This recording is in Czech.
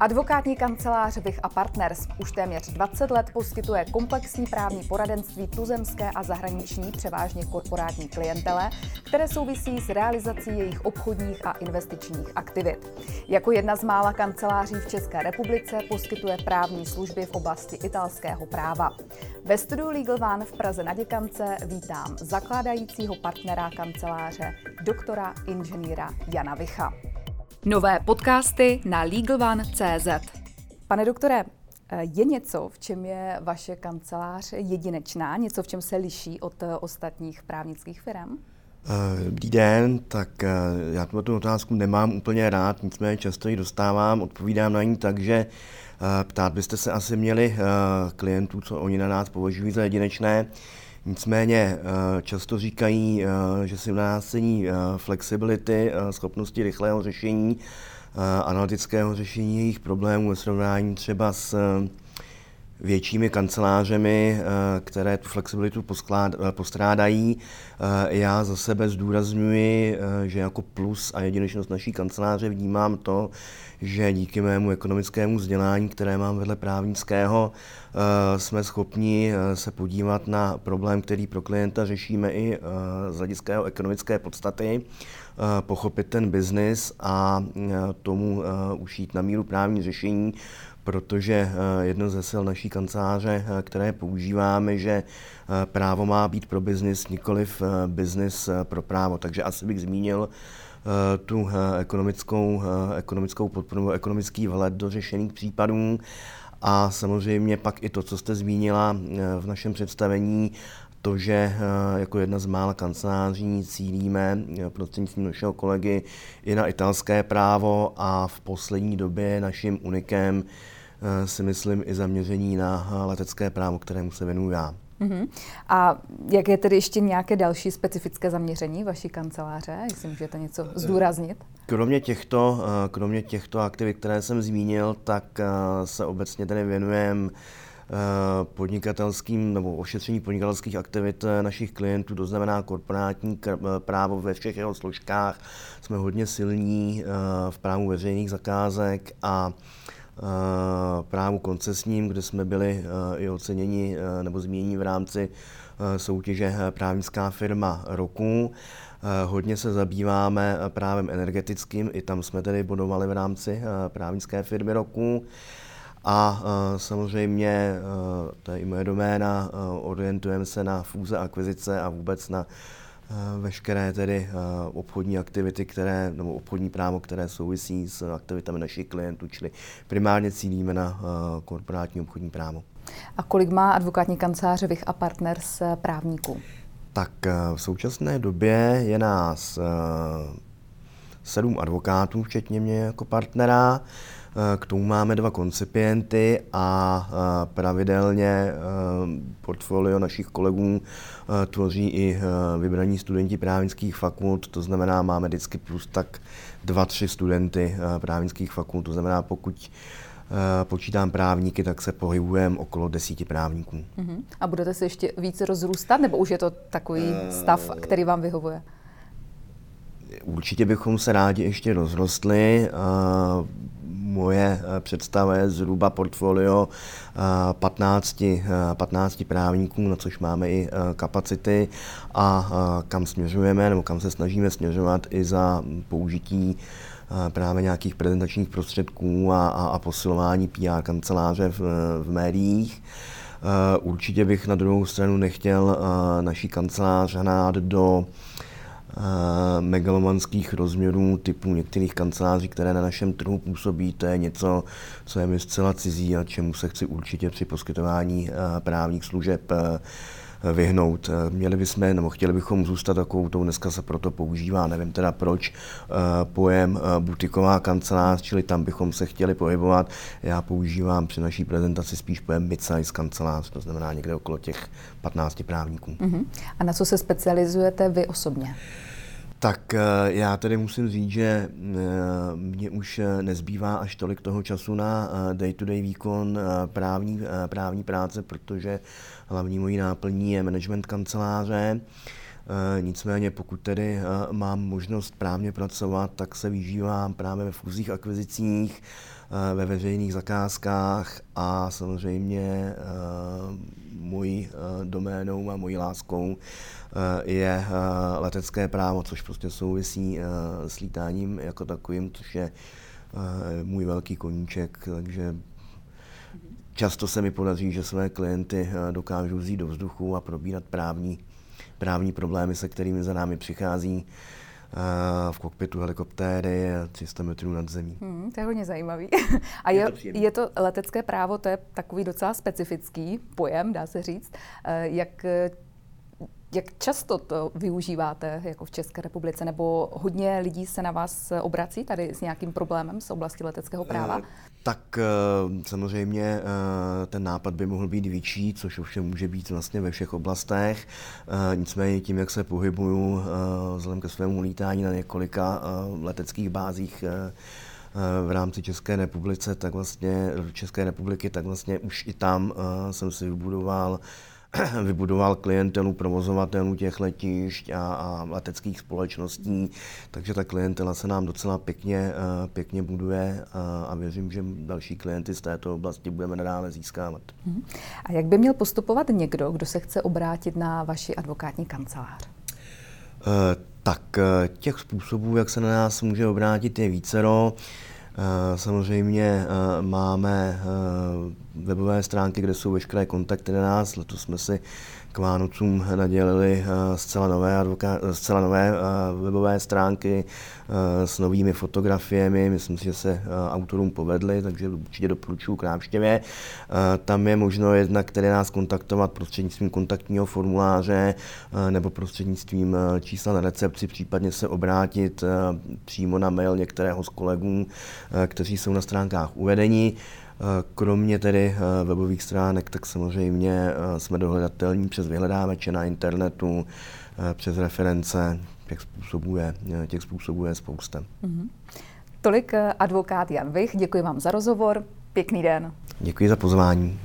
Advokátní kancelář Vich a Partners už téměř 20 let poskytuje komplexní právní poradenství tuzemské a zahraniční, převážně korporátní klientele, které souvisí s realizací jejich obchodních a investičních aktivit. Jako jedna z mála kanceláří v České republice poskytuje právní služby v oblasti italského práva. Ve studiu Legal One v Praze na Děkance vítám zakládajícího partnera kanceláře, doktora inženýra Jana Vicha. Nové podcasty na LegalOne.cz Pane doktore, je něco, v čem je vaše kancelář jedinečná, něco, v čem se liší od ostatních právnických firm? Dobrý den, tak eh, já tu otázku nemám úplně rád, nicméně často ji dostávám, odpovídám na ní tak, že eh, ptát byste se asi měli eh, klientů, co oni na nás považují za jedinečné. Nicméně často říkají, že si na nás cení flexibility, schopnosti rychlého řešení, analytického řešení jejich problémů ve srovnání třeba s většími kancelářemi, eh, které tu flexibilitu eh, postrádají. Eh, já za sebe zdůrazňuji, že jako plus a jedinečnost naší kanceláře vnímám to, že díky mému ekonomickému vzdělání, které mám vedle právnického, jsme schopni se podívat na problém, který pro klienta řešíme i z hlediska ekonomické podstaty, pochopit ten biznis a tomu ušít na míru právní řešení, protože eh, jedno ze sil naší kanceláře, eh, které používáme, že eh, právo má být pro biznis, nikoliv biznis pro právo. Takže asi bych zmínil tu ekonomickou, ekonomickou podporu, ekonomický vhled do řešených případů a samozřejmě pak i to, co jste zmínila v našem představení, to, že jako jedna z mála kanceláří cílíme prostřednictvím našeho kolegy i na italské právo a v poslední době naším unikem si myslím i zaměření na eh, letecké právo, kterému se věnuju já. Uh-huh. A jak je tedy ještě nějaké další specifické zaměření vaší kanceláře, jestli můžete něco eh, zdůraznit? Kromě těchto, kromě těchto aktivit, které jsem zmínil, tak se obecně tedy věnujeme podnikatelským nebo ošetření podnikatelských aktivit našich klientů, to znamená korporátní právo ve všech jeho složkách. Jsme hodně silní v právu veřejných zakázek a Eh, právu koncesním, kde jsme byli eh, i oceněni eh, nebo zmíněni v rámci soutěže právnická firma roku. Hodně se zabýváme právem energetickým, i tam jsme tedy bodovali v rámci právnické firmy roku. A samozřejmě, to je i moje doména, orientujeme se na fúze, akvizice a vůbec na Eh, veškeré tedy eh, obchodní aktivity, které, nebo obchodní právo, které souvisí s aktivitami našich klientů, čili primárně cílíme na eh, korporátní obchodní právo. A kolik má advokátní kanceláře Vich a Partners právníků? Tak v současné době je nás sedm advokátů, včetně mě jako partnera. K tomu máme dva koncipienty a pravidelně portfolio našich kolegů tvoří i vybraní studenti právnických fakult, to znamená, máme vždycky plus tak dva, tři studenty právnických fakult, to znamená, pokud počítám právníky, tak se pohybujeme okolo desíti právníků. Uh-huh. A budete se ještě více rozrůstat, nebo už je to takový stav, který vám vyhovuje? Určitě bychom se rádi ještě rozrostli moje eh, představa je zhruba portfolio 15, eh, 15 eh, právníků, na což máme i kapacity a kam směřujeme nebo kam se snažíme směřovat i za použití právě nějakých prezentačních prostředků a, a, a posilování PR kanceláře v, v médiích. Určitě bych na druhou stranu nechtěl naší kancelář hnát do megalomanských rozměrů typu některých kanceláří, které na našem trhu působí. To je něco, co je mi zcela cizí a čemu se chci určitě při poskytování právních služeb vyhnout. Měli bychom, nebo chtěli bychom zůstat takovou tou, dneska se proto používá, nevím teda proč, pojem butiková kancelář, čili tam bychom se chtěli pohybovat. Já používám při naší prezentaci spíš pojem mid-size kancelář, to znamená někde okolo těch 15 právníků. Uh-huh. A na co se specializujete vy osobně? Tak eh, já tedy musím říct, že eh, mě už eh, nezbývá až tolik toho času na day-to-day výkon právní, právní práce, protože hlavní mojí náplní je management kanceláře. Nicméně pokud tedy mám možnost právně pracovat, tak se vyžívám právě ve fúzích akvizicích, ve veřejných zakázkách a samozřejmě mojí doménou a mojí láskou je letecké právo, což prostě souvisí s lítáním jako takovým, což je můj velký koníček, takže často se mi podaří, že své klienty dokážu vzít do vzduchu a probírat právní, právní problémy, se kterými za námi přichází v kokpitu helikoptéry 300 metrů nad zemí. Hmm, to je hodně zajímavý. A je, je, to je to letecké právo, to je takový docela specifický pojem, dá se říct. Jak jak často to využíváte jako v České republice, nebo hodně lidí se na vás obrací tady s nějakým problémem z oblasti leteckého práva? Tak samozřejmě ten nápad by mohl být větší, což ovšem může být vlastně ve všech oblastech. Nicméně tím, jak se pohybuju vzhledem ke svému lítání na několika leteckých bázích v rámci České republice, tak vlastně České republiky, tak vlastně už i tam jsem si vybudoval vybudoval klientelu provozovatelů těch letišť a, a leteckých společností, takže ta klientela se nám docela pěkně, uh, pěkně buduje a, a věřím, že další klienty z této oblasti budeme nadále získávat. Mhm. A jak by měl postupovat někdo, kdo se chce obrátit na vaši advokátní kancelář? Uh, tak těch způsobů, jak se na nás může obrátit, je vícero. Samozřejmě máme webové stránky, kde jsou veškeré kontakty na nás. Letos jsme si Vánocům nadělili eh, zcela nové, advoká, zcela nové eh, webové stránky eh, s novými fotografiemi. Myslím si, že se autorům povedly, takže určitě doporučuji k návštěvě. Tam je možno jednak které nás kontaktovat prostřednictvím kontaktního formuláře nebo prostřednictvím čísla na recepci, případně se obrátit přímo na mail některého z kolegů, kteří jsou na stránkách uvedeni. Kromě tedy eh, webových stránek, tak samozřejmě eh, jsme dohledatelní přes vyhledávače na internetu, eh, přes reference, těch způsobů je, těch způsobů je spousta. Mm-hmm. Tolik advokát Jan Vich, děkuji vám za rozhovor, pěkný den. Děkuji za pozvání.